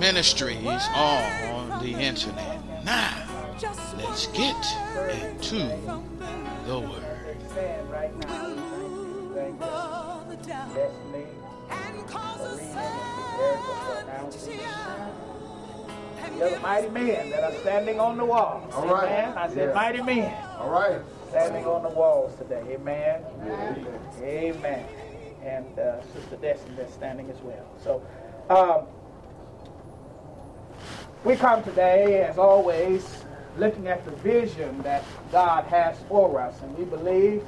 ministries on the internet. Now, let's get into the Word. The mighty men that are standing on the wall. All right. Amen. I said, Yeah. mighty men All right. standing on the walls today. Amen. Amen. And uh, Sister Destiny that's standing as well. So, um, we come today, as always, looking at the vision that God has for us, and we believe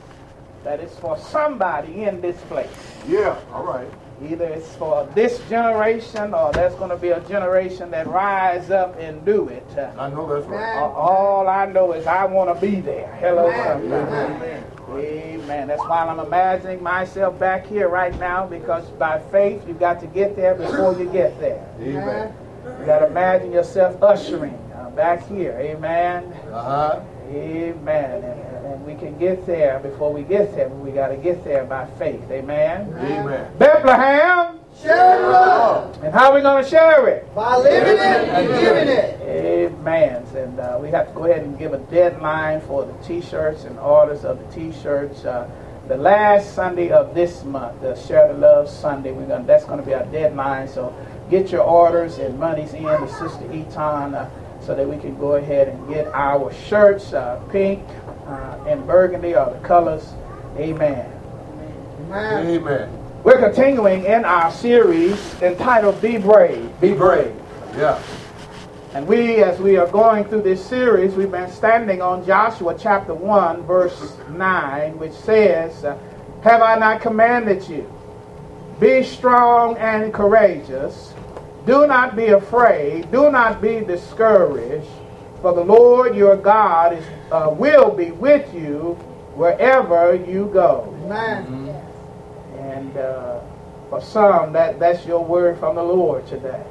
that it's for somebody in this place. Yeah. All right. Either it's for this generation, or there's going to be a generation that rise up and do it. I know that's right. all I know is I want to be there. Hello, somebody. Amen. Amen. That's why I'm imagining myself back here right now, because by faith you've got to get there before you get there. Amen. You got to imagine yourself ushering uh, back here. Amen. Uh huh. Amen. And, and we can get there before we get there, but we got to get there by faith. Amen. Amen. Bethlehem. Share love And how are we going to share it? by living it and giving it. Amen. And uh, we have to go ahead and give a deadline for the T-shirts and orders of the T-shirts. Uh, the last Sunday of this month, the Share the Love Sunday, we're gonna, that's going to be our deadline. So get your orders and monies in to Sister Eaton uh, so that we can go ahead and get our shirts, uh, pink uh, and burgundy are the colors. Amen. Amen. Amen. We're continuing in our series entitled Be Brave. Be Brave. Yeah. And we, as we are going through this series, we've been standing on Joshua chapter 1, verse 9, which says, uh, Have I not commanded you? Be strong and courageous. Do not be afraid. Do not be discouraged. For the Lord your God is, uh, will be with you wherever you go. Amen. And uh, for some, that, that's your word from the Lord today.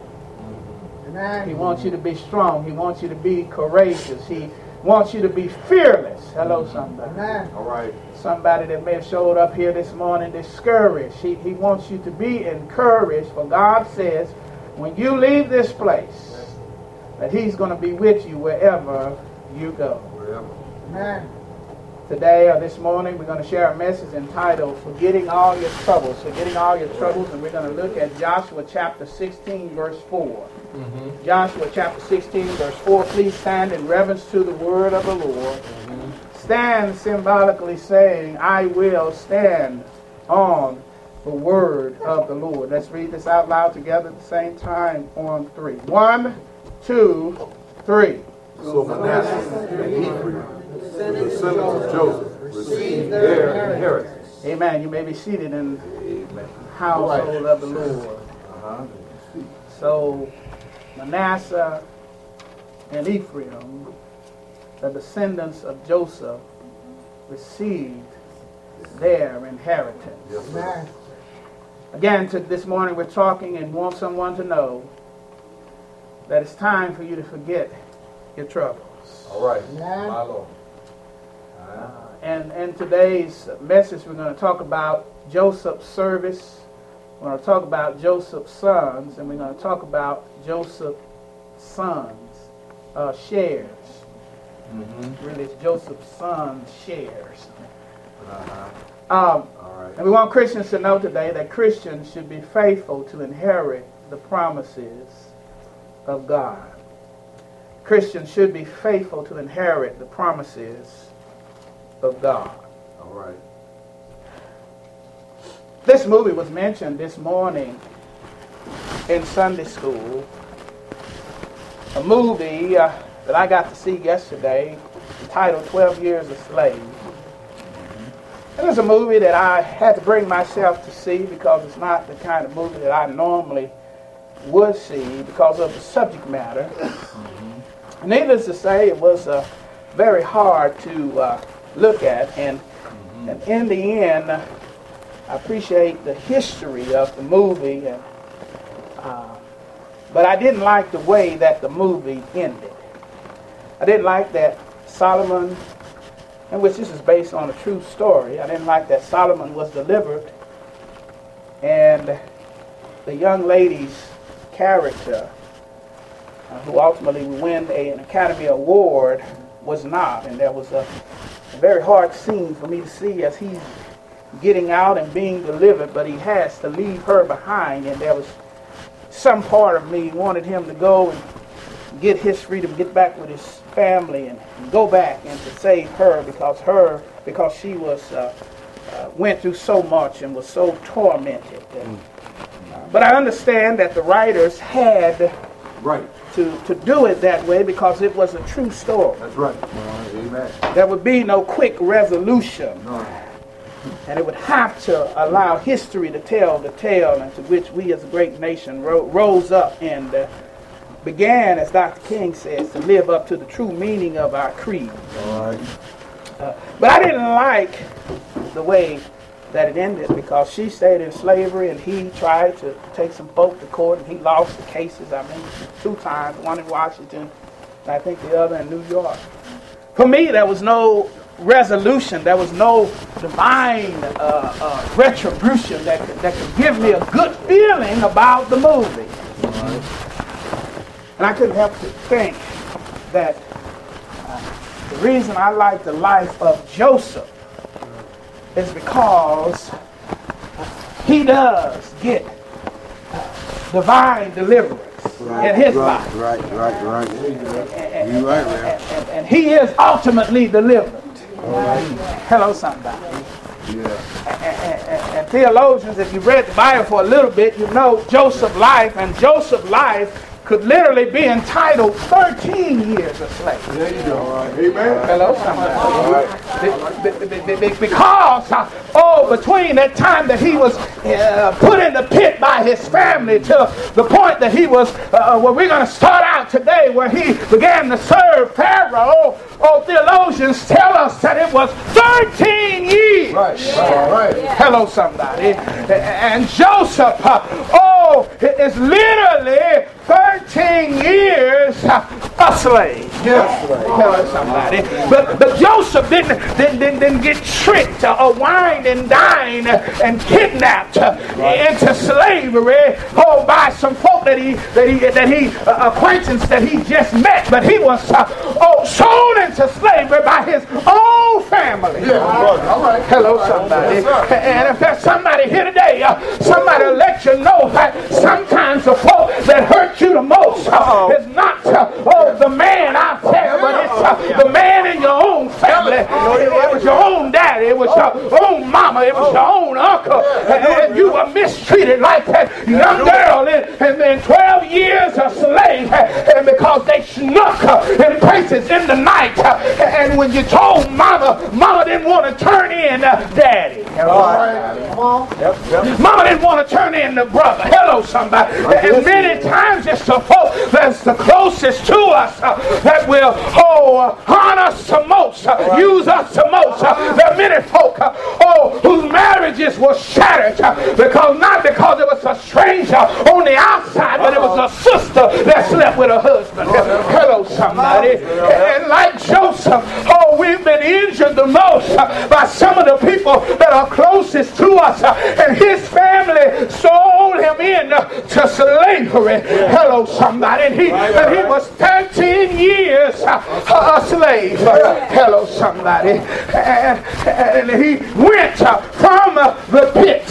Amen. He wants you to be strong. He wants you to be courageous. He wants you to be fearless. Hello, somebody. Amen. All right. Somebody that may have showed up here this morning discouraged. He, he wants you to be encouraged. For God says, when you leave this place, that He's going to be with you wherever you go. Wherever. Amen. Today or this morning, we're going to share a message entitled Forgetting All Your Troubles. Forgetting All Your Troubles, and we're going to look at Joshua chapter 16, verse 4. Mm-hmm. Joshua chapter 16, verse 4. Please stand in reverence to the word of the Lord. Mm-hmm. Stand symbolically saying, I will stand on the word of the Lord. Let's read this out loud together at the same time on three. One, two, three. So Manasseh and Ephraim, the descendants of Joseph, received their inheritance. Amen. You may be seated in the household of the Lord. Uh-huh. So Manasseh and Ephraim, the descendants of Joseph, received their inheritance. Yes. Again, to this morning we're talking and want someone to know that it's time for you to forget your troubles. All right. Amen. My Lord. Uh, and in today's message, we're going to talk about Joseph's service. We're going to talk about Joseph's sons, and we're going to talk about Joseph's sons' uh, shares. Mm-hmm. Really, it's Joseph's sons' shares. Uh-huh. Um, All right. and we want Christians to know today that Christians should be faithful to inherit the promises of God. Christians should be faithful to inherit the promises of God. All right. This movie was mentioned this morning in Sunday school. A movie uh, that I got to see yesterday entitled 12 Years a Slave. It was a movie that I had to bring myself to see because it's not the kind of movie that I normally would see because of the subject matter. Needless to say, it was uh, very hard to uh, look at, and, and in the end, uh, I appreciate the history of the movie, and, uh, but I didn't like the way that the movie ended. I didn't like that Solomon, in which this is based on a true story, I didn't like that Solomon was delivered, and the young lady's character, uh, who ultimately win a, an Academy Award, was not. And there was a, a very hard scene for me to see as he's getting out and being delivered, but he has to leave her behind. And there was some part of me wanted him to go and get his freedom, get back with his family, and, go back and to save her because her because she was uh, uh, went through so much and was so tormented. And, uh, but I understand that the writers had Right. to, to do it that way because it was a true story. That's right. Amen. There would be no quick resolution, No. and it would have to allow history to tell the tale into which we as a great nation ro- rose up and uh, began, as Dr. King says, to live up to the true meaning of our creed. Right. Uh, but I didn't like the way that it ended because she stayed in slavery and he tried to take some folk to court and he lost the cases, I mean, two times, one in Washington and I think the other in New York. For me, there was no resolution, there was no divine uh, uh, retribution that could, that could give me a good feeling about the movie. And I couldn't help to think that uh, the reason I like the life of Joseph is because he does get divine deliverance in his life. Right, right, right. And, You right, man. and- and he is ultimately delivered. Hello, somebody. Yeah. And, and- and theologians, if you've read the Bible for a little bit, you know Joseph's life, and Joseph's life could literally be entitled 13 years a slave. There you go. All right. Amen. Hello, somebody. Be- Because, uh, oh, between that time that he was uh, put in the pit by his family to the point that he was, uh, where we're going to start out today, where he began to serve Pharaoh, oh, theologians tell us that it was 13 years. Right. All right. Hello, somebody. And Joseph, uh, oh, is literally 13 years a slave. Yes. Right. Hello, somebody. But, but Joseph didn't, didn't, didn't, get tricked or wined and dined and kidnapped into slavery oh, by some folk that he, that he, that he uh, acquaintance that he just met. But he was uh, oh, sold into slavery by his own family. Yeah. All right. Hello, somebody. Yes, and if there's somebody here today, uh, somebody let you know that sometimes the folk that hurt you the most uh, is not uh, oh, the man out there, but it's uh, the man in your own family. It, it was your own daddy, it was your own mama, it was your own uncle, and, and you were mistreated like that young girl in, in, in 12 years a slave, and because they snuck uh, in places in the night, and when you told mama, mama didn't want to turn in uh, daddy. All right. Come on. Yep. Yep. Mama didn't want to turn in the brother. Hello, somebody. And many times it's the folk that's the closest to us uh, that will oh, harm us the most, uh, use us the most. There are many folk oh, whose marriages were shattered because not because it was a stranger on the outside, but it was a sister that slept with her husband. Hello, somebody. And like Joseph, oh, we've been injured the most uh, by some of the people that are closest to us. uh, And his family sold him in uh, to slavery. Hello, somebody. And he, and he was 13 years a slave. Hello, somebody. And, and he went from the pit.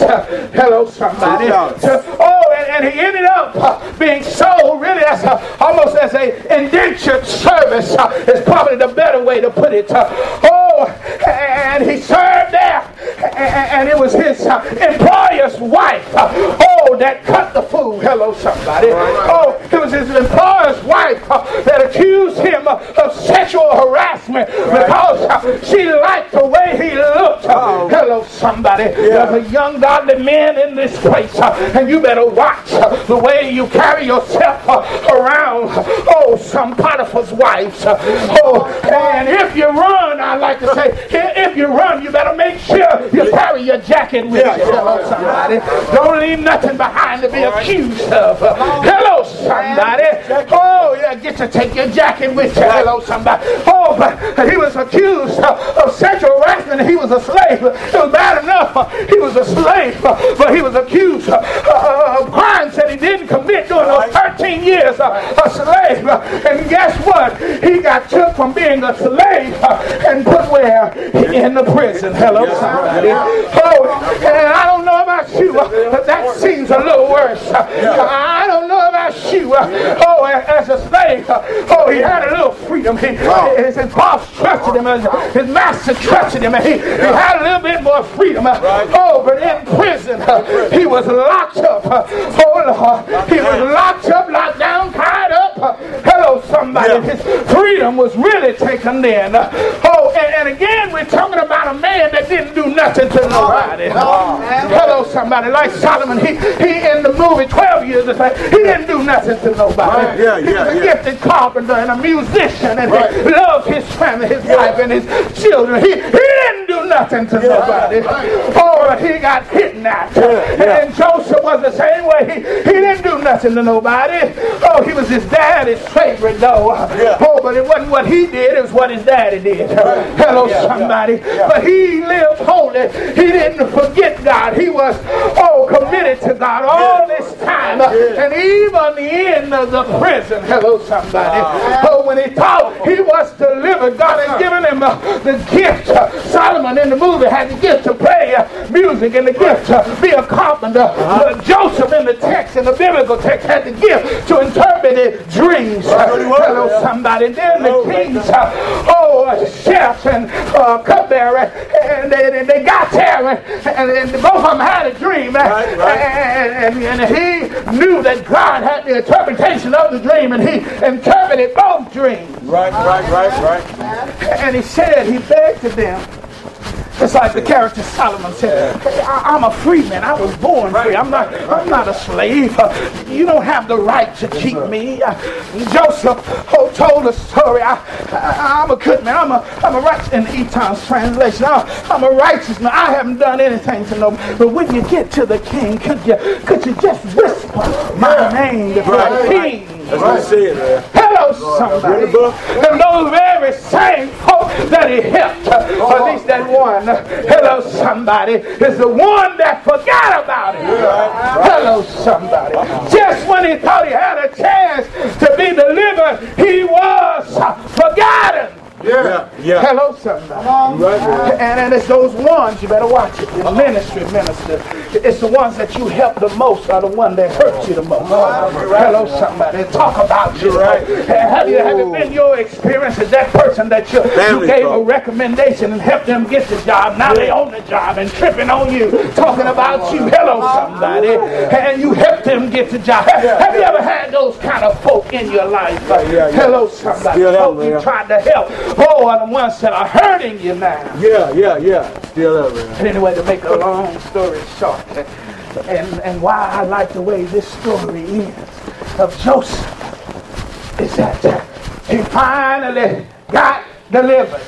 Hello, somebody. To, oh, and, and he ended up being sold really as a, almost as a indentured service is probably the better way to put it. Oh, and he served there. And it was his uh, employer's wife, uh, oh, that cut the food. Hello, somebody. Oh, it was his employer's wife uh, that accused him of sexual harassment because uh, she liked the way he looked. Hello, somebody. There's a young godly man in this place, and you better watch the way you carry yourself around. Oh, some Potiphar's wives. Oh, and if you run, I like to say, if you run, you better make sure you carry your jacket with you. Hello, somebody. Don't leave nothing behind to be accused of. Hello, somebody. Oh, yeah, get to take your jacket with you. Hello, somebody. Oh, but he was accused of sexual harassment. He was a slave. It was bad enough. He was a slave, but he was accused of crimes that he didn't commit during those 13 years uh, a slave. And guess what? He got took from being a slave uh, and put where? In the prison. Hello, somebody. Oh, and I don't know about you, uh, but that seems a little worse. Uh, I don't know about you. Uh, oh, as a slave, oh, he had a little freedom. He, his, his boss trusted him, his master trusted him, and he, he had a little bit more freedom. Oh, but in prison, he was locked up. Oh, Lord. He was locked up, locked down, tied up. Hello, somebody. His freedom was really taken in. Oh, and, and again, we're talking about a man that didn't do nothing to nobody. Hello, somebody. Like Solomon, he, he in the movie 12 years, he didn't do nothing to nobody. Yeah, yeah, he was a yeah. gifted carpenter and a musician, and Right. he loved his family, his wife, and his children. He, he didn't do nothing to nobody. Oh, but he got kidnapped. yeah. And Joseph was the same way. He, he didn't do nothing to nobody. Oh, he was his daddy's favorite, though. Yeah. Oh, but it wasn't what he did, it was what his daddy did. Hello, somebody. But he lived holy. He didn't forget God. He was, oh, committed to God all this time. And even the end of the prison. Hello, somebody. Oh, when he thought he was delivered, God had given him uh, the gift. Uh, Solomon in the movie had the gift to play uh, music and the gift to be a carpenter. But Joseph in the text, in the biblical text, had the gift to interpret the dreams. Hello, somebody. Then the kings, oh, chefs and uh, cupbearer, and they, and they got there, and, and both of them had a dream. Right, right. And, and, and he knew that God had the interpretation of the dream, and he interpreted both dreams. Right, right, right, right. And he said, he begged to them. It's like the character Solomon said, I, am a free man. I was born free. I'm not, I'm not a slave. You don't have the right to keep me. Joseph oh, told a story. I, I, I'm a good man. I'm a, I'm a righteous, in Eaton's translation, I'm, I'm a righteous man. I haven't done anything to no But when you get to the king, could you, could you just whisper my name before the king? That's what he said, man. Hello, somebody. And those very same folk that he helped, at least that one, hello, somebody, is the one that forgot about him. Hello, somebody. Just when he thought he had a chance to be delivered, he was forgotten. Yeah, yeah. Hello, somebody. Right. And, and it's those ones, you better watch it. The ministry minister. It's the ones that you help the most are the one that hurt you the most. Hello, somebody. Talk about you. Right. Have you, have it been your experience as that person that you, you gave a recommendation and helped them get the job? Now they own the job and tripping on you, talking about you. Hello, somebody. And you helped them get the job. Have you ever had those kind of folk in your life? Hello, somebody. Folk you tried to help. Oh, are the ones that are hurting you now. Yeah, yeah, yeah. Still up, man. But anyway, to make a long story short, and, and why I like the way this story ends of Joseph is that he finally got delivered.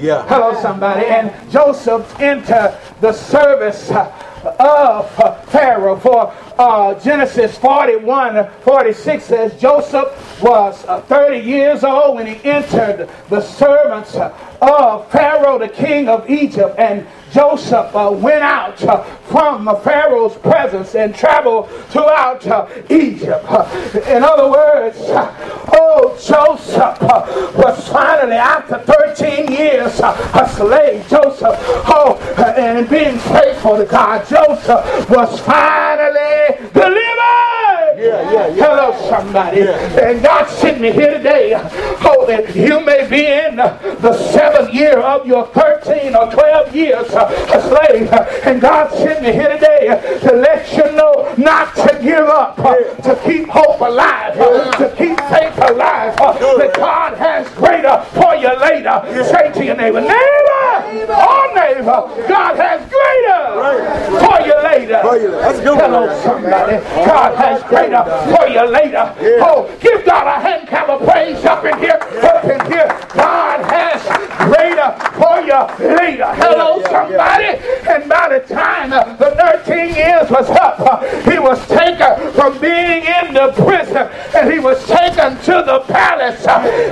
Yeah. Hello, somebody. And Joseph entered the service of Pharaoh. For uh, Genesis 41 46 says Joseph was uh, 30 years old when he entered the servants of Pharaoh, the king of Egypt. And Joseph uh, went out uh, from Pharaoh's presence and traveled throughout uh, Egypt. In other words, uh, oh, Joseph uh, was finally, after 13 years, uh, a slave. Joseph, oh, and being faithful to God, Joseph was finally delivered. Yeah, yeah, yeah. Hello, somebody. Yeah. And God sent me here today, oh, Oh, you may be in the seventh year of your 13 or 12 years a slave. And God sent me here today to let you know not to give up, to keep hope alive, to keep faith alive. That God has greater for you later. Say to your neighbor, neighbor, oh neighbor, God has greater for you later. Hello, somebody. God has greater for you later. Oh, give God a hand clap of praise up in here, up in here. God has greater for you later. Hello, somebody. And by the time the 13 years was up, he was taken from being in the prison and he was taken to the palace.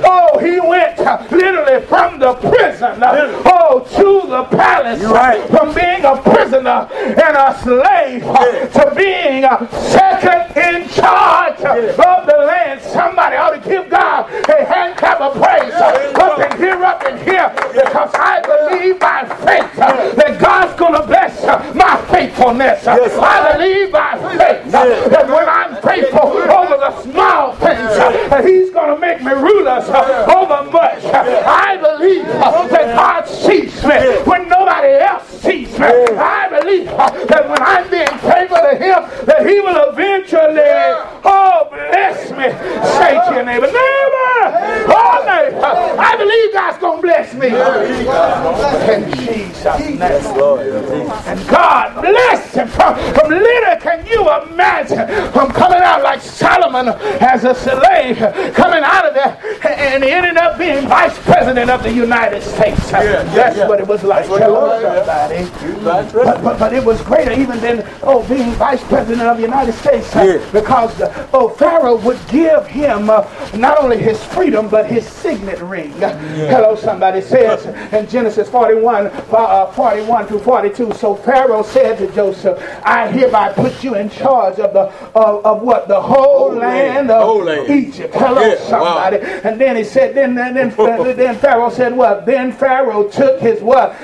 Oh, he went literally from the prison, oh, to the palace. From being a prisoner and a slave to being uh, second in charge of the land. Somebody ought to give God a hand clap of praise. Up in here, up in here, because I believe by faith that God's going to bless my faithfulness. I believe by faith that when I'm faithful over the small things, uh, He's going to make me rulers uh, over much. Uh. I believe that God sees me when nobody else sees me. I believe that when I'm being faithful to Him, that He will eventually, oh, bless me. Say to your neighbor, neighbor, oh, neighbor, I believe God's going to bless me. In Jesus' name. And God bless him from, from little. Can you imagine from coming out like Solomon as a slave, coming out of there and ended up being vice president of the United States? That's what it was like. Hello, somebody. But, but, but it was greater even than oh being vice president of the United States because the, oh Pharaoh would give him uh, not only his freedom but his signet ring. Hello, somebody says in Genesis 41, uh, 41 to 42. So Pharaoh said to Joseph, I hereby put you in charge of the of, of what the whole, land, of land. Egypt. Hello, yeah, somebody. Wow. And then he said, then then then, then Pharaoh said what? Then Pharaoh took his what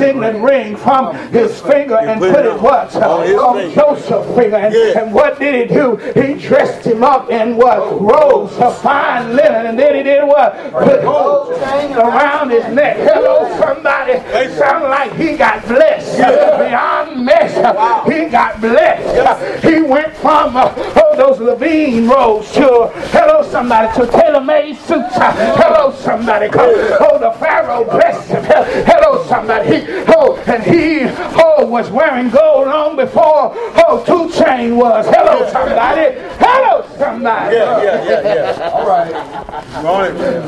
signet ring from his finger and put it what on Joseph's finger. And, yeah. and what did he do? He dressed him up in what robes of fine linen, and then he did what? Put gold chain around his neck. Hello, somebody. Sound like he got blessed beyond measure. He got blessed. He went from uh, oh, those Levine robes to hello somebody to tailor-made suits. Hello somebody. Oh, the Pharaoh blessed him. Hello somebody. He, oh, and he oh was wearing gold long before oh 2 Chainz was. Hello somebody. Hello somebody. Yeah, yeah, yeah, yeah. All right. You on it, man.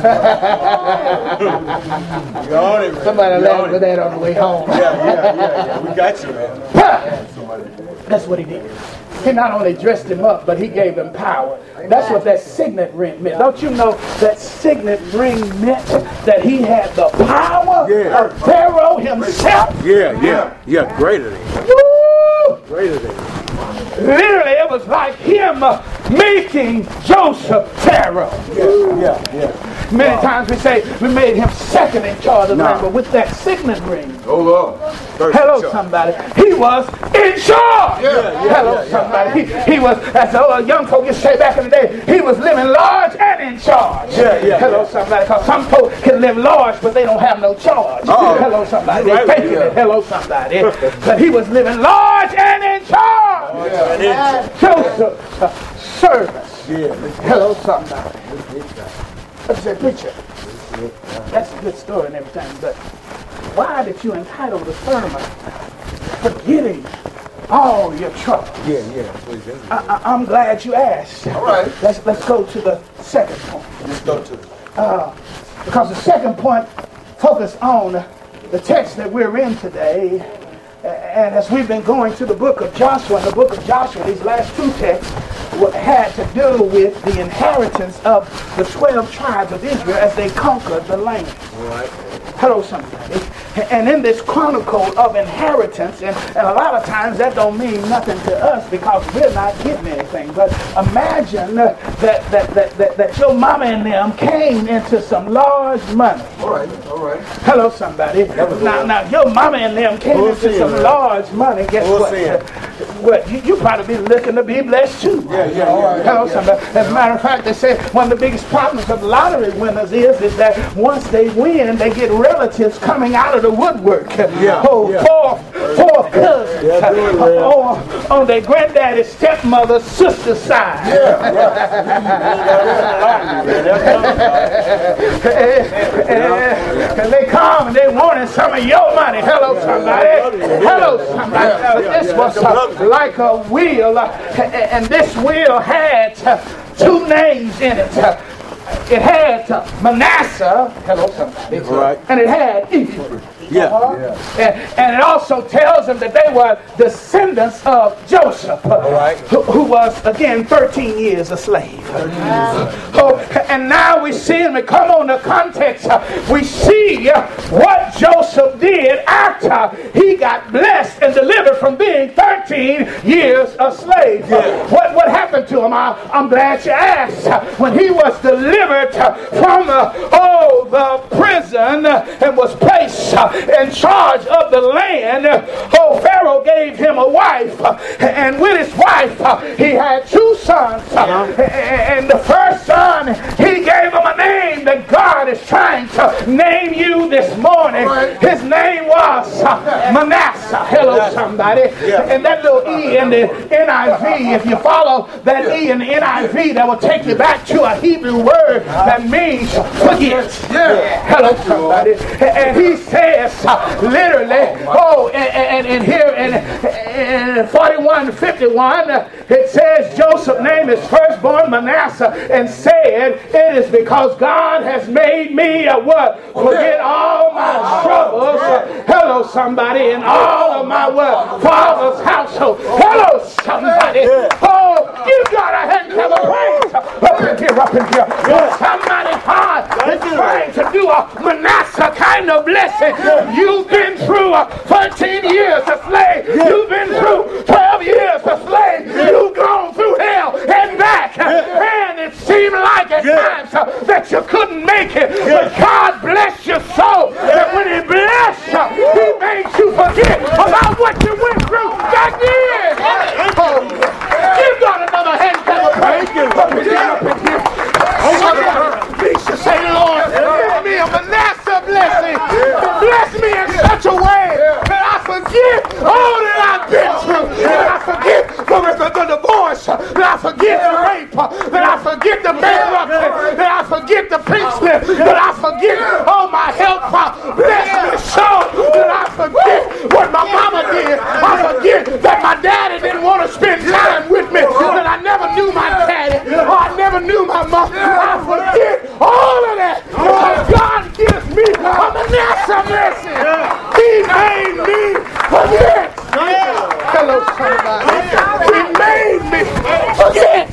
you on it, man. Somebody laughed for that on the way home. yeah, yeah, yeah, yeah. We got you, man. That's what he did. He not only dressed him up, but he gave him power. That's what that signet ring meant. Don't you know that signet ring meant that he had the power yeah. of Pharaoh himself? Yeah, yeah, yeah. Greater than. Woo! Greater than. Literally, it was like him uh, making Joseph Pharaoh. Yeah, yeah, yeah. Many wow. times we say we made him second in charge of the land, but with that signet ring. Oh Lord. First Hello, somebody. He was in charge. Yeah, yeah, Hello, somebody. He, he was, as the young folk used to say back in the day, he was living large and in charge. Yeah, yeah. Hello, somebody. Because some folk can live large, but they don't have no charge. Uh-oh. Hello, somebody. They faking it. Hello, somebody. but he was living large and in charge. Oh, yeah. Service. Yeah. Hello, somebody. I said, preacher, that's a good story and everything, but why did you entitle the sermon Forgetting All Your Troubles? Yeah, yeah. I, am glad you asked. All right. Let's, let's go to the second point. Let's go to it. Uh, because the second point focuses on the text that we're in today. And as we've been going through the book of Joshua, in the book of Joshua, these last two texts, had to do with the inheritance of the 12 tribes of Israel as they conquered the land. Right. Hello, somebody. And in this chronicle of inheritance, and, and a lot of times that don't mean nothing to us because we're not getting anything. But imagine that, that, that, that, that your mama and them came into some large money. All right, all right. Hello, somebody. Now, now, your mama and them came into some large money. Guess what? well, you, you probably be looking to be blessed too. Yeah, yeah, yeah. Hello, somebody. As a matter of fact, they say one of the biggest problems of lottery winners is, is that once they win, they get relatives coming out of the woodwork. Yeah, Oh, yeah. fourth, fourth cousins. Yeah, on, on their granddaddy's stepmother's sister's side. and they come and they wanted some of your money. Hello, somebody. Hello, somebody. But this was uh, like a wheel, uh, and this wheel had uh, two names in it. It had uh, Manasseh. Hello, somebody. Right. And it had Ephraim. Yeah. And, and it also tells them that they were descendants of Joseph, right. who, who was, again, 13 years a slave. Oh, and now we see, and we come on the context, uh, we see uh, what Joseph did after he got blessed and delivered from being 13 years a slave. What, what happened to him? I, I'm glad you asked. When he was delivered uh, from uh, oh, the prison and was placed in charge of the land, oh, Pharaoh gave him a wife. And with his wife, he had two sons. And the first son, he gave him a name that God is trying to name you this morning. His name was Manasseh. Hello, somebody. And that little E in the NIV, if you follow that E in the NIV, that will take you back to a Hebrew word that means forget. Hello, somebody. And he says, uh, literally, oh, and, and, and here in, in 41 51, uh, it says Joseph name is firstborn Manasseh and said, It is because God has made me a what? Forget all my troubles. Uh, hello, somebody, in all of my what? Father's household. Hello, somebody. Oh, you got a hand of a praise up in here, up in here. Somebody, God is trying to do a Manasseh kind of blessing. You've been through uh, 13 years a slave. You've been through 12 years a slave. You've gone through hell and back. And it seemed like at times uh, that you couldn't make it. But God bless your soul that when He blessed you, He made you forget about what you went through back then. Oh, you got another hand clap of praise. Up in here, up in here. Please just say, Lord, give me. A Manasseh blessing. Bless me in such a way that I forget all that I've been through. That I forget the, the, the divorce. That I forget the rape. That I forget the bankruptcy. That I forget the pink slip. That I forget all my health problems. Bless me so that I forget what my mama did. I forget that my daddy didn't want to spend time with me. That I never knew my daddy. Or I never knew my mom. I forget all of that. Because God gives me a Manasseh blessing. He made me forget. Hello, somebody. He made me forget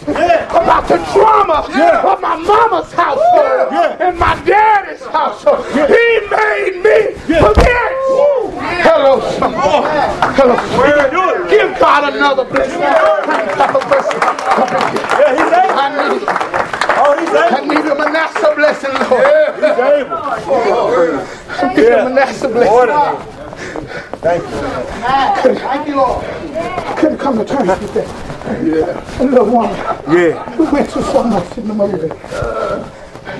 about the trauma of my mama's household and my daddy's household. He made me forget. Hello, somebody. Somebody. Give God another blessing. Yeah, he's able. I need, Oh, he's able. I need a Manasseh blessing, Lord. Yeah, He's able. I need a Manasseh blessing. able. Thank you. Thank you, Lord. Couldn't come to terms with that. A little woman. Yeah. We went through so much in the movie.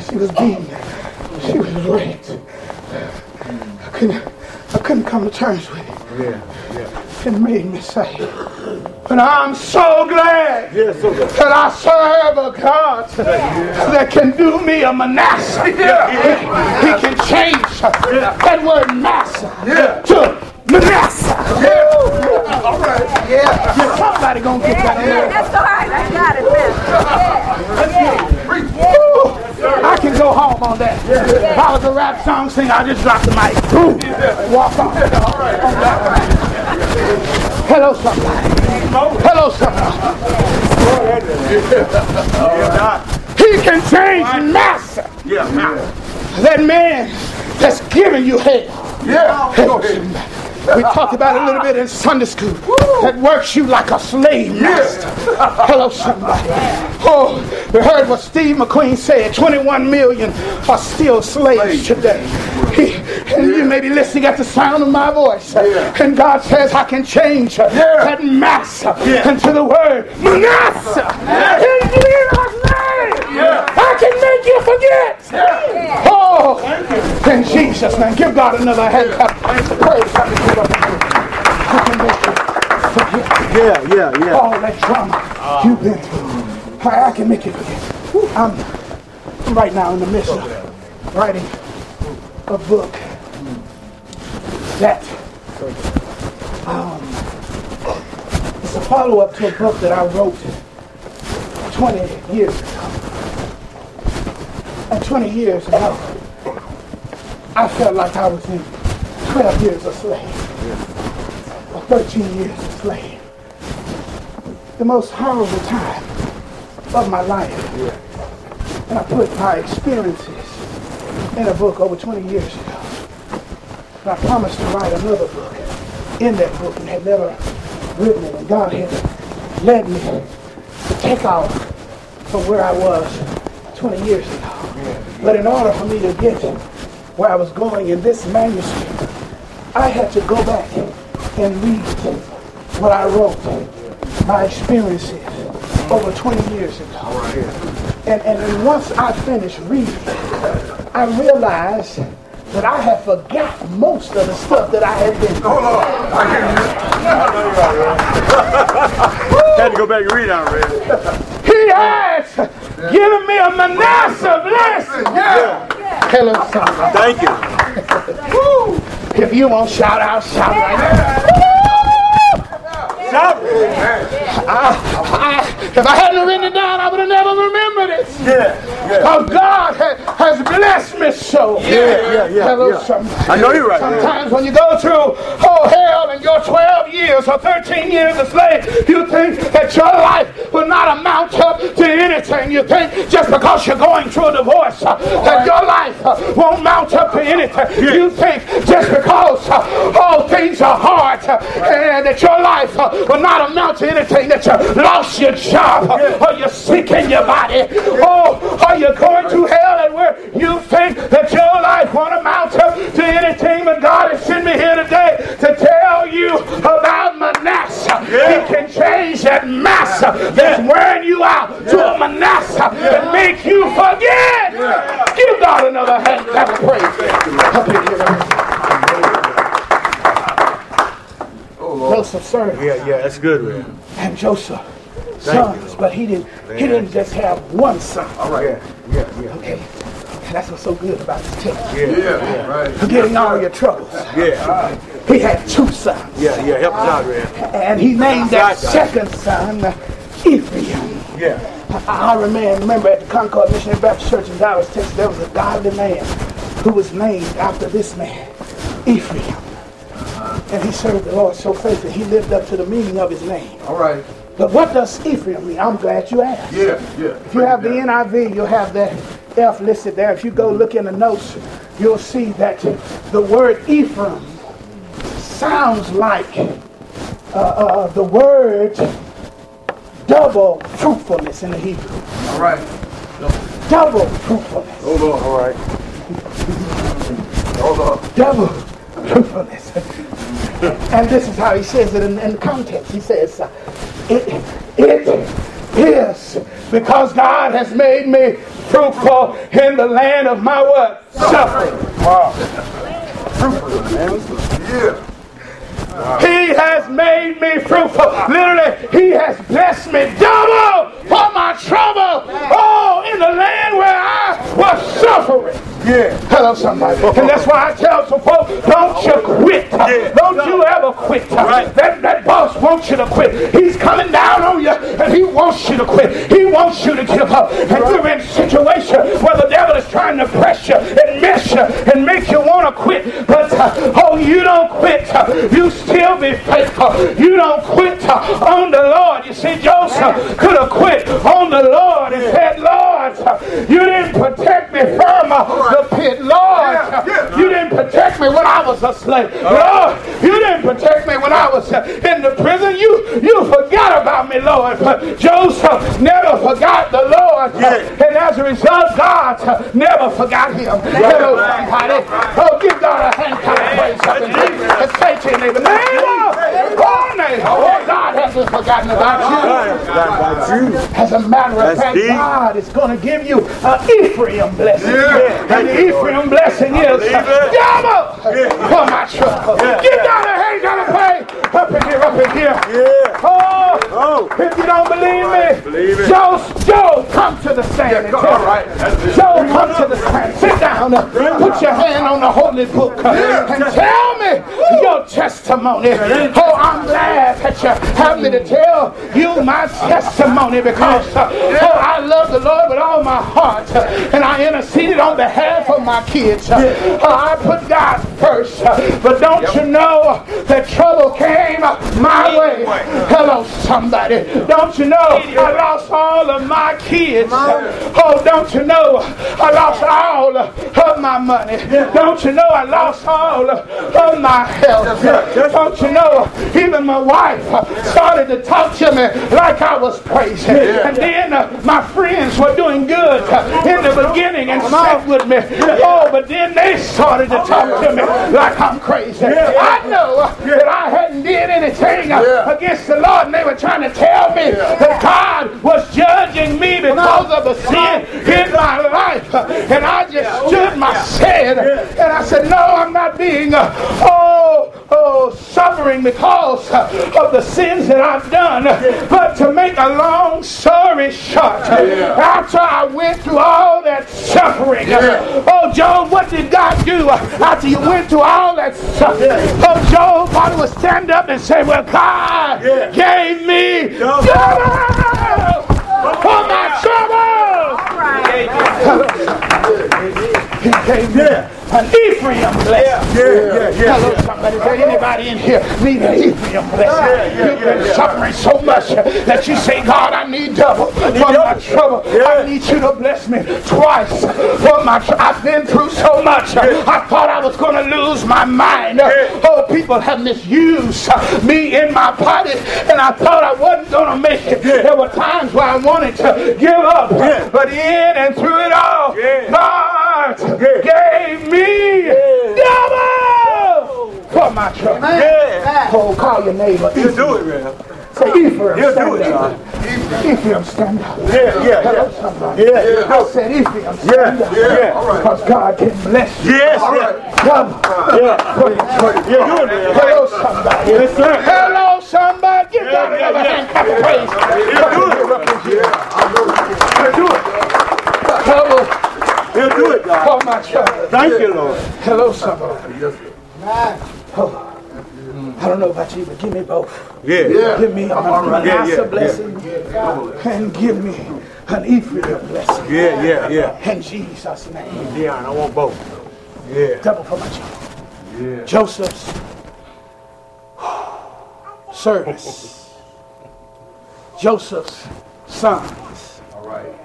She was beaten. She was raped. I couldn't, I couldn't come to terms with it. Yeah. It made me say, but I'm so glad Yeah, so that I serve a God that can do me a Manasseh. He, he can change that word Massa to Manasseh. All right. Yeah. Somebody gonna get that word. That's all right. I got it, man. Woo! I can go home on that. If I was a rap song singer, I just drop the mic. Boom. Walk on. Hello, somebody. Hello, somebody. He can change massa. Yeah. That man that's giving you hell. Yeah. We talked about it a little bit in Sunday school. That works you like a slave master. Hello, somebody. Oh, we heard what Steve McQueen said. 21 million are still slaves today. He, and you may be listening at the sound of my voice. And God says, I can change uh, that mass into the word Manasseh. In Jesus' name. I can make you forget. Oh, in Jesus' name. Give God another hand clap. Praise God. I can make you Yeah, yeah, yeah. all that trauma you've been through. I, I can make you forget. I'm, I'm right now in the midst of writing a book that um, it's a follow-up to a book that I wrote 20 years ago. And 20 years ago, I felt like I was in 12 years a slave, or 13 years a slave the most horrible time of my life. And I put my experiences in a book over 20 years ago. And I promised to write another book in that book and had never written it. And God had led me to take off from where I was 20 years ago. But in order for me to get where I was going in this manuscript, I had to go back and read what I wrote my experiences over 20 years ago. And, and once I finished reading, I realized that I had forgot most of the stuff that I had been. Hold on. I hear you. Had to go back and read Red. He has given me a Manasseh blessing. Yeah. Hello, somebody. Thank you. If you won't shout out, shout right now. Shout. I, if I hadn't written it down, I would have never remembered it. Yeah, yeah. Because God ha- has blessed me so. Yeah, yeah, yeah, Hello, yeah. somebody. I know you're right. man. Sometimes when you go through, oh hell, in your 12 years or 13 years a slave, you think that your life will not amount up to anything. You think just because you're going through a divorce, uh, that your life uh, won't mount up to anything. You think just because uh, all things are hard, and that your life will not amount to anything, that you lost your job, or you're sick in your body, oh, are you're going to hell and where you think that your life won't amount up to anything, but God has sent me here today to tell you about Manasseh. He can change that massa that's wearing you out to a Manasseh and make you forget. Give God another hand clap of praise. Up in here. Joseph served Yeah, yeah, that's good, man. and Joseph sons, but he didn't. He didn't just have one son. All right. Yeah, yeah, yeah. Okay, that's what's so good about this text. yeah. Yeah, right. Forgetting all your troubles. Yeah, He had two sons, yeah, yeah. Help us out, man. and he named that second son uh, Ephraim. Yeah. I I remember, remember at the Concord Missionary Baptist Church in Dallas, Texas, there was a godly man who was named after this man, Ephraim. And he served the Lord so faithfully, he lived up to the meaning of his name. All right. But what does Ephraim mean? I'm glad you asked. Yeah, yeah. If you have the NIV, you'll have that F listed there. If you go look in the notes, you'll see that the word Ephraim sounds like uh, uh, the word double fruitfulness in the Hebrew. All right. Double fruitfulness. Hold on. All right. Hold on. Double fruitfulness. and this is how he says it in, in context. He says, uh, it, it is because God has made me fruitful in the land of my what? Suffering. Yeah. He has made me fruitful. Literally, He has blessed me double for my trouble. Oh, in the land where I was suffering. Yeah. Hello, somebody. And that's why I tell some folks, don't you quit. Don't you ever quit. That, that boss wants you to quit. He's coming down on you and he wants you to quit. He wants you to give up. And you're in a situation where the devil is trying to press you and mess you and make you want to oh, you don't quit. You still be faithful. You don't quit on the Lord. You see, Joseph could have quit on the Lord and said, Lord, you didn't protect me from the pit. Lord, you didn't protect me when I was a slave. Lord, You didn't protect me when I was in the prison. You you me, Lord. Joseph never forgot the Lord. And as a result, God never forgot him. Hello, somebody. Oh, give God a hand clap of praise up in. And say to your neighbor, neighbor, oh, neighbor, oh, God hasn't forgotten about you. As a matter of fact. God is going to give you an Ephraim blessing. Yeah. And the Ephraim blessing is double for my trouble. Give a God a pray. Up in here, up in here. Yeah. Oh, Oh. If you don't believe me, Believe. Job, Job, come to the stand and tell all right. Job, come to the stand. Sit down. Put your hand on the holy book and tell me your testimony. Oh, I'm glad that you have me to tell you my testimony because uh, oh, I love the Lord with all my heart uh, and I interceded on behalf of my kids. Uh, I put God first. But don't you know that trouble came my way? Somebody. Don't you know I lost all of my kids? Oh, don't you know I lost all of my money? Don't you know I lost all of my health? Don't you know even my wife started to talk to me like I was crazy? And then uh, my friends were doing good uh, in the beginning and sat with me. Oh, but then they started to talk to me like I'm crazy. I know that I hadn't did anything uh, against the Lord, and they were trying to tell me that God was judging me because of the sin in my life. And I just stood my head and I said, No, I'm not being uh, oh oh suffering because uh, of the sins that I've done. But to make a long story short, after I went through all that suffering, oh Job, what did God do after you went through all that suffering? Oh Job, God would stand up and say, Well, God gave me Double. double for my trouble. He came me an Ephraim blessing. Yeah, yeah, yeah. Hello, somebody. Is there anybody in here need an Ephraim blessing? You've been suffering so much that you say, God, I need double for my trouble. I need you to bless me twice for my trouble. I've been through so much. I thought I was going to lose my mind. Oh, people have misused me in my body, and I thought I wasn't going to make it. There were times where I wanted to give up, but in and through it all, God gave me double for my trouble. Yeah. Oh, call your neighbor. You do it, man. Say Ephraim, He'll stand do it, up. John. Ephraim, stand up. Yeah, yeah, Hello, yeah. somebody. Yeah, yeah. I said Ephraim, stand up. yeah. Because God can bless you. Yes, yeah. Double. Yeah. Yeah, do it, man. Hello, somebody. Yes, sir. Hello, somebody. Give God yeah, another yeah. hand praise. He'll do it. He'll do it. Double He'll do it, God. for my trouble. Thank you, Lord. Hello, somebody. Oh. I don't know about you, but give me both. Yeah. yeah. Give me a Manasseh Yeah, yeah, blessing and give me an Ephraim blessing. Yeah, yeah, yeah. In Jesus' name. Dion, I want both. Yeah. Double for my children. Joseph's service. Joseph's sons. All right.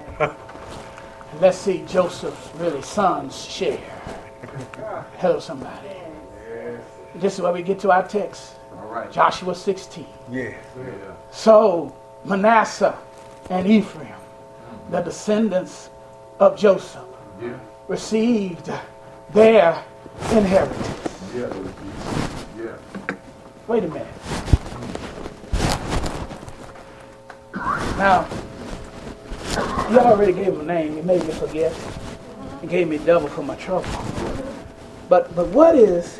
Let's see Joseph's really sons share. Hello, somebody. This is where we get to our text. All right. Joshua 16. Yeah. So Manasseh and Ephraim, the descendants of Joseph, received their inheritance. Yeah. Yeah. Wait a minute. Now, you already gave him a name. You made me forget. You gave me double for my trouble. But but what is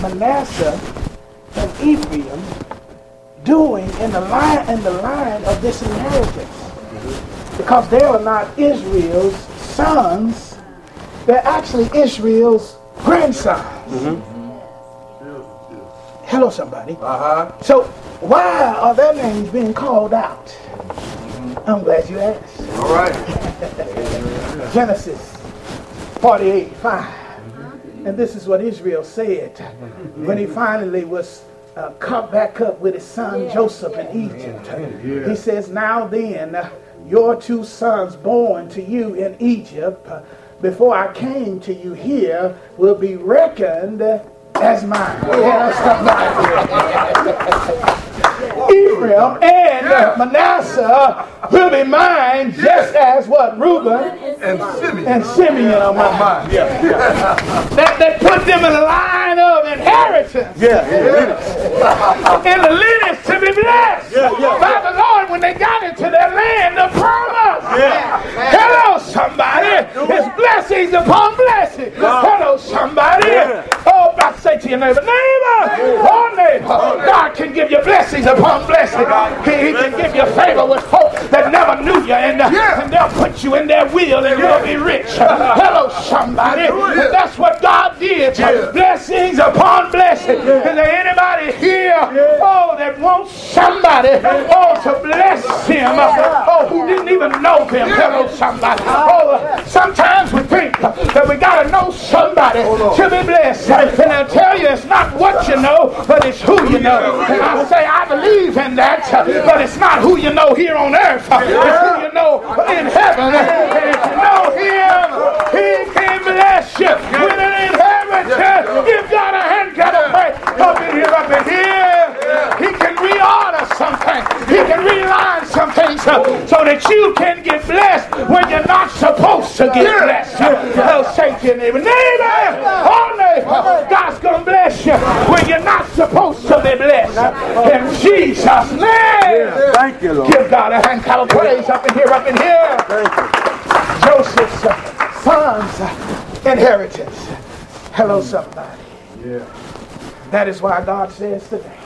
Manasseh and Ephraim doing in the line in the line of this inheritance? Because they are not Israel's sons; they're actually Israel's grandsons. Hello, somebody. Uh-huh. So why are their names being called out? I'm glad you asked. All right. Genesis 48, 5. And this is what Israel said when he finally was uh, caught back up with his son Joseph in Egypt. He says, Now then, uh, your two sons born to you in Egypt, uh, before I came to you here, will be reckoned as mine. Yeah, somebody. Ephraim and uh, Manasseh will be mine just as what Reuben And Simeon. and Simeon are mine. Mine. Yeah. Yeah. That, that put them in the line of inheritance. Yeah. yeah. in the lineage to be blessed Yeah, yeah. by the Lord when they got into their land of promise. Yeah. Hello, somebody. It's blessings upon blessings. Hello, somebody. Yeah. Oh, I say to your neighbor, neighbor, oh neighbor, God can give you blessings upon blessings. He, he can give you favor with folk that never knew you, and, uh, Yeah. and they'll put you in their will, and you'll be rich. Hello, somebody. That's what God did. Yeah. Blessings upon blessings. Is there anybody here, oh, that wants somebody, oh, to bless him, oh, who didn't even know him? Hello, somebody. Oh, sometimes we think that we got to know somebody to be blessed. And I'll tell you, it's not what you know, but it's who you know. And I say, I believe in that, but it's not who you know here on earth. It's who you know in heaven. And if you know him, he can bless you with an inheritance. You've got a hand, got a pray. Up in here, up in here. He can reorder something. He can realign some things uh, so that you can get blessed when you're not supposed to get blessed. I'll say to your neighbor, neighbor, oh neighbor, God's going to bless you when you're not supposed to be blessed. In Jesus' name. Thank you, Lord. Give God a hand clap of praise up in here, up in here. Thank you. Joseph's uh, son's uh, inheritance. Hello, somebody. Yeah. That is why God says today,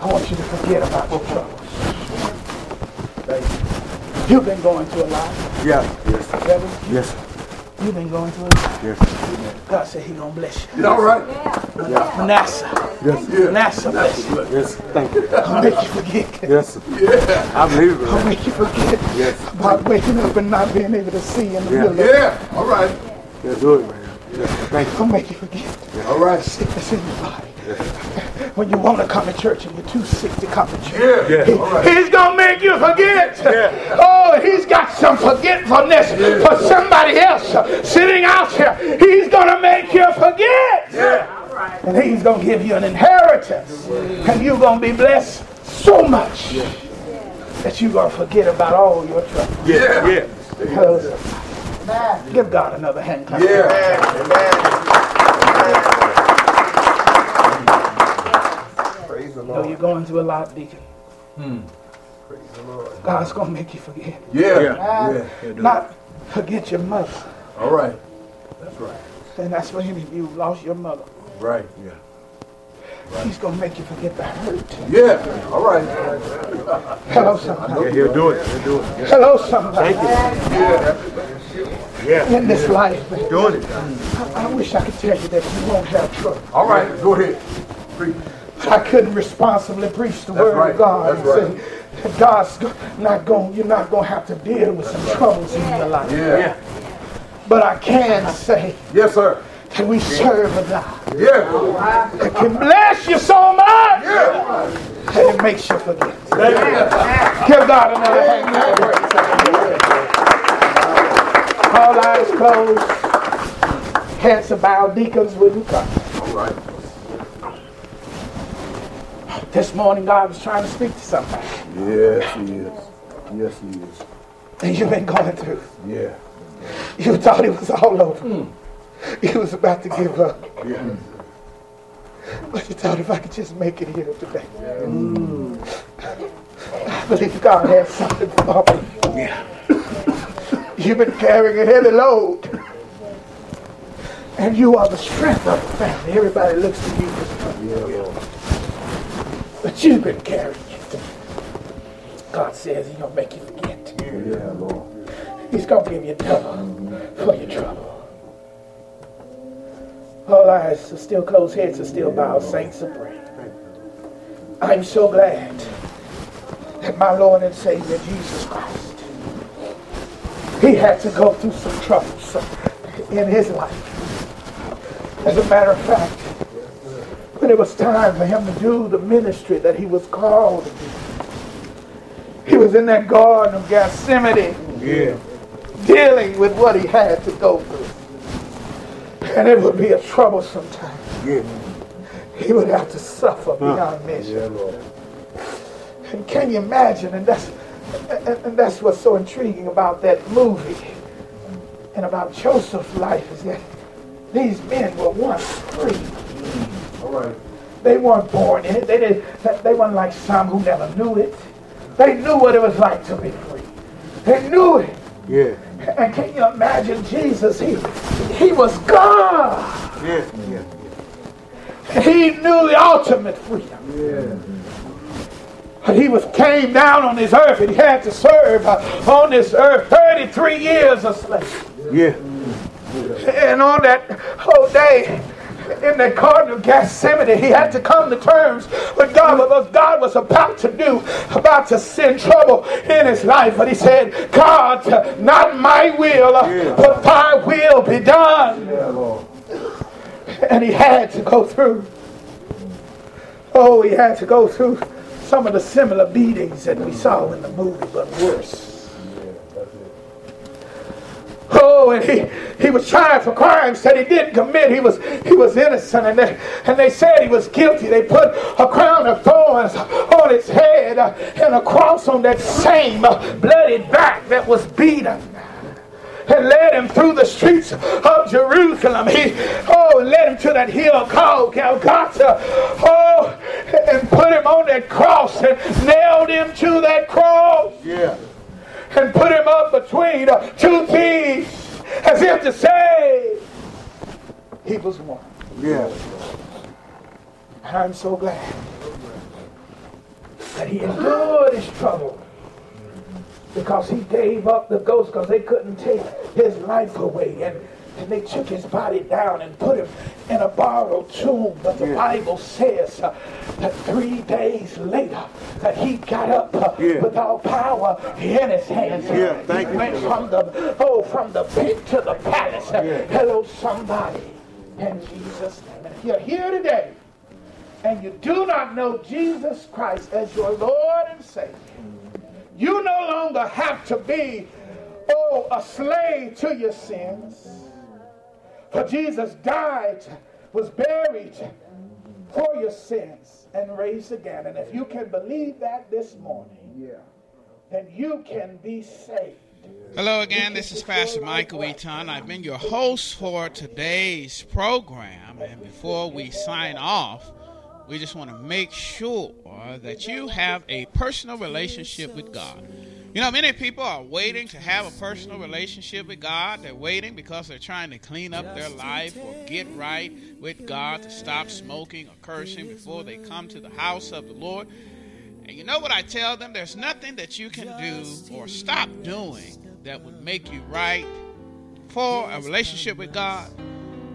I want you to forget about your troubles. You've been going through a lot. Yeah. Yes. Devil. Yes. You've been going through a lot. Yes. God said He gonna bless you. All right. Manasseh. Yes. Manasseh bless you. Yes. Thank you. I'll make you forget. Yes. Yeah. I believe it. I'll make you forget Yes. about waking up and not being able to see in the Yeah. middle of Yeah. All right. Yeah, do it, man. You. I'll make you forget All right. sickness in your body. When you want to come to church and you're too sick to come to church. Yeah. He- Yeah. All right. He's gonna make you forget. Yeah. Oh, he's got some forgetfulness for somebody else sitting out here. He's gonna make you forget. Yeah. And he's gonna give you an inheritance. And you're gonna be blessed so much that you're gonna forget about all your troubles. Yeah. Yeah. Hallelujah. Give God another hand clap. Yeah. Praise the You know you're going through a lot, Deacon. Hmm. Praise the Lord. God's gonna make you forget. Yeah. Yeah. yeah. Not forget your mother. All right. That's right. And that's for any of you who lost your mother. Right. Yeah. He's gonna make you forget the hurt. Yeah. All right. Hello, somebody. Yeah, he'll do it. He'll do it. Hello, somebody. Yeah. In this life, man. Doing it. I, I wish I could tell you that you won't have trouble. All right. Go ahead. Preach. I couldn't responsibly preach the word right. of God That's and say God's not going. You're not going to have to deal with some troubles in your life. Yeah. But I can say Yes, sir. that we serve a God Yeah. that can bless you so much Yeah. that it makes you forget. Give God another hand. All eyes closed. Heads bowed. Deacons, will you come? All right. This morning, God was trying to speak to somebody. Yes, he is. Yes, he is. And you've been going through. Yeah. You thought it was all over. Hmm. You was about to give up. Yeah. But you thought if I could just make it here today. Hmm. I believe God has something for me. Yeah. You've been carrying a heavy load. And you are the strength of the family. Everybody looks to you for strength. Yeah, But you've been carrying it. God says He's going to make you forget. Yeah, Lord. He's going to give you double for your trouble. All eyes are still closed, heads are still bowed, saints are praying. I'm so glad that my Lord and Savior Jesus Christ, He had to go through some troubles in His life. As a matter of fact, when it was time for Him to do the ministry that He was called to do, He was in that Garden of Gethsemane Yeah. dealing with what he had to go through. And it would be a troublesome time. Yeah. He would have to suffer beyond measure. Yeah, And can you imagine? And that's and, and that's what's so intriguing about that movie and about Joseph's life is that these men were once free. All right. They weren't born in it. They didn't. They weren't like some who never knew it. They knew what it was like to be free. They knew it. Yeah. And can you imagine Jesus? He he was God. Yeah. Yeah. He knew the ultimate freedom. Yeah. He was came down on this earth and he had to serve uh, on this earth 33 years a slave. Yeah. And on that whole day, in the Garden of Gethsemane, he had to come to terms with God, with what God was about to do, about to send trouble in his life. But he said, God, not my will, Yeah. but thy will be done. Yeah, And he had to go through. Oh, he had to go through some of the similar beatings that we saw in the movie, but worse. Oh, and he, he was tried for crimes that he didn't commit. He was he was innocent, and they and they said he was guilty. They put a crown of thorns on his head uh, and a cross on that same uh, bloody back that was beaten and led him through the streets of Jerusalem. He oh led him to that hill called Golgotha. Oh, and put him on that cross and nailed him to that cross Yeah. and put him up between two thieves as if to say he was one. Yeah. And I'm so glad that he endured his trouble because he gave up the ghost because they couldn't take his life away. And, and they took his body down and put him in a borrowed tomb. But the Yeah. Bible says uh, that three days later that he got up uh, Yeah. with all power in his hands. Yeah, thank he you. went from the oh from the pit to the palace. Yeah. Hello, somebody. In Jesus' name. And if you're here today and you do not know Jesus Christ as your Lord and Savior, you no longer have to be, oh, a slave to your sins. For Jesus died, was buried for your sins, and raised again. And if you can believe that this morning, Yeah. then you can be saved. Hello again, this is Pastor Michael Eaton. I've been your host for today's program. And before we sign off, we just want to make sure that you have a personal relationship with God. You know, many people are waiting to have a personal relationship with God. They're waiting because they're trying to clean up their life or get right with God to stop smoking or cursing before they come to the house of the Lord. And you know what I tell them? There's nothing that you can do or stop doing that would make you right for a relationship with God.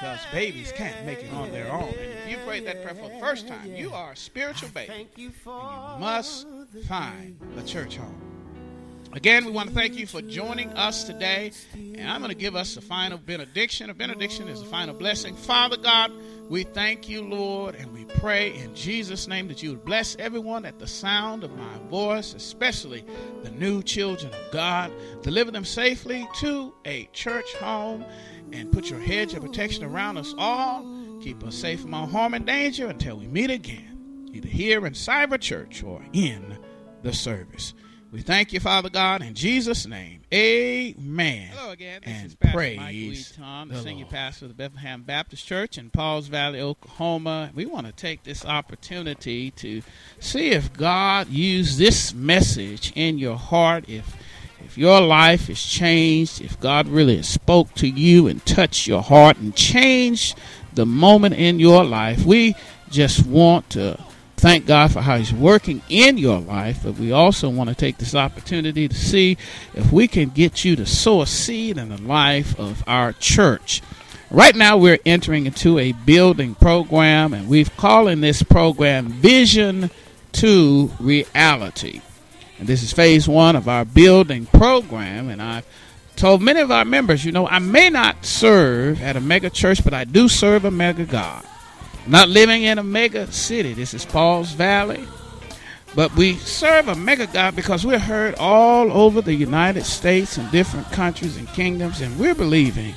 because babies can't make it on their own. And if you prayed that prayer for the first time, you are a spiritual baby. And you must find a church home. Again, we want to thank you for joining us today. And I'm going to give us a final benediction. A benediction is a final blessing. Father God, we thank you, Lord, and we pray in Jesus' name that you would bless everyone at the sound of my voice, especially the new children of God. Deliver them safely to a church home and put your hedge of protection around us all. Keep us safe from all harm and danger until we meet again, either here in Cyber Church or in the service. We thank you, Father God, in Jesus' name. Amen. Hello again. This and is Pastor praise Mike Lee Tom, the, the senior Lord. pastor of the Bethlehem Baptist Church in Pauls Valley, Oklahoma. We want to take this opportunity to see if God used this message in your heart, if if your life is changed, if God really has spoke to you and touched your heart and changed the moment in your life, we just want to thank God for how He's working in your life, but we also want to take this opportunity to see if we can get you to sow a seed in the life of our church. Right now, we're entering into a building program, and we've calling this program Vision to Reality. And this is phase one of our building program, and I've told many of our members, you know, I may not serve at a mega church, but I do serve a mega God. Not living in a mega city. This is Pauls Valley. But we serve a mega God because we're heard all over the United States and different countries and kingdoms, and we're believing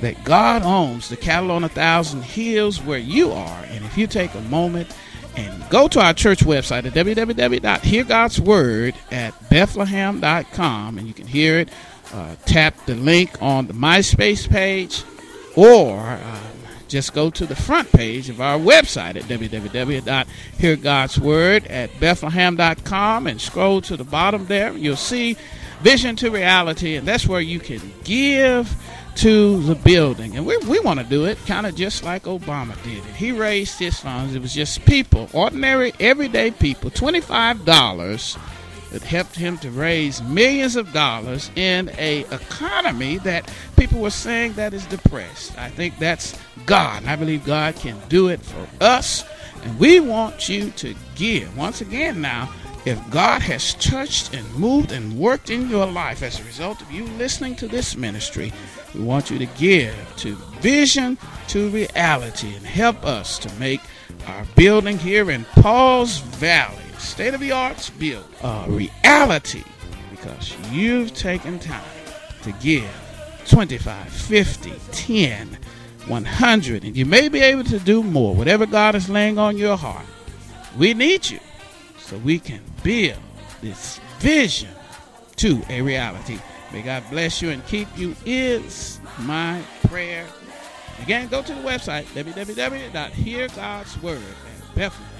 that God owns the cattle on a thousand hills where you are. And if you take a moment and go to our church website at www.heargodsword at bethlehem.com, and you can hear it, uh, tap the link on the MySpace page, or uh, just go to the front page of our website at www.heargodsword at bethlehem.com and scroll to the bottom there. You'll see Vision to Reality, and that's where you can give to the building. And we, we want to do it kind of just like Obama did it. He raised his funds. It was just people, ordinary, everyday people, $25 that helped him to raise millions of dollars in a economy that people were saying that is depressed. I think that's God. And I believe God can do it for us. And we want you to give. Once again now, if God has touched and moved and worked in your life as a result of you listening to this ministry, we want you to give to Vision to Reality and help us to make our building here in Pauls Valley, state of the arts build, a reality because you've taken time to give 25, 50, 10, 100, and you may be able to do more, whatever God is laying on your heart. We need you so we can build this vision to a reality. May God bless you and keep you is my prayer. Again, go to the website www.heargodsword at Bethlehem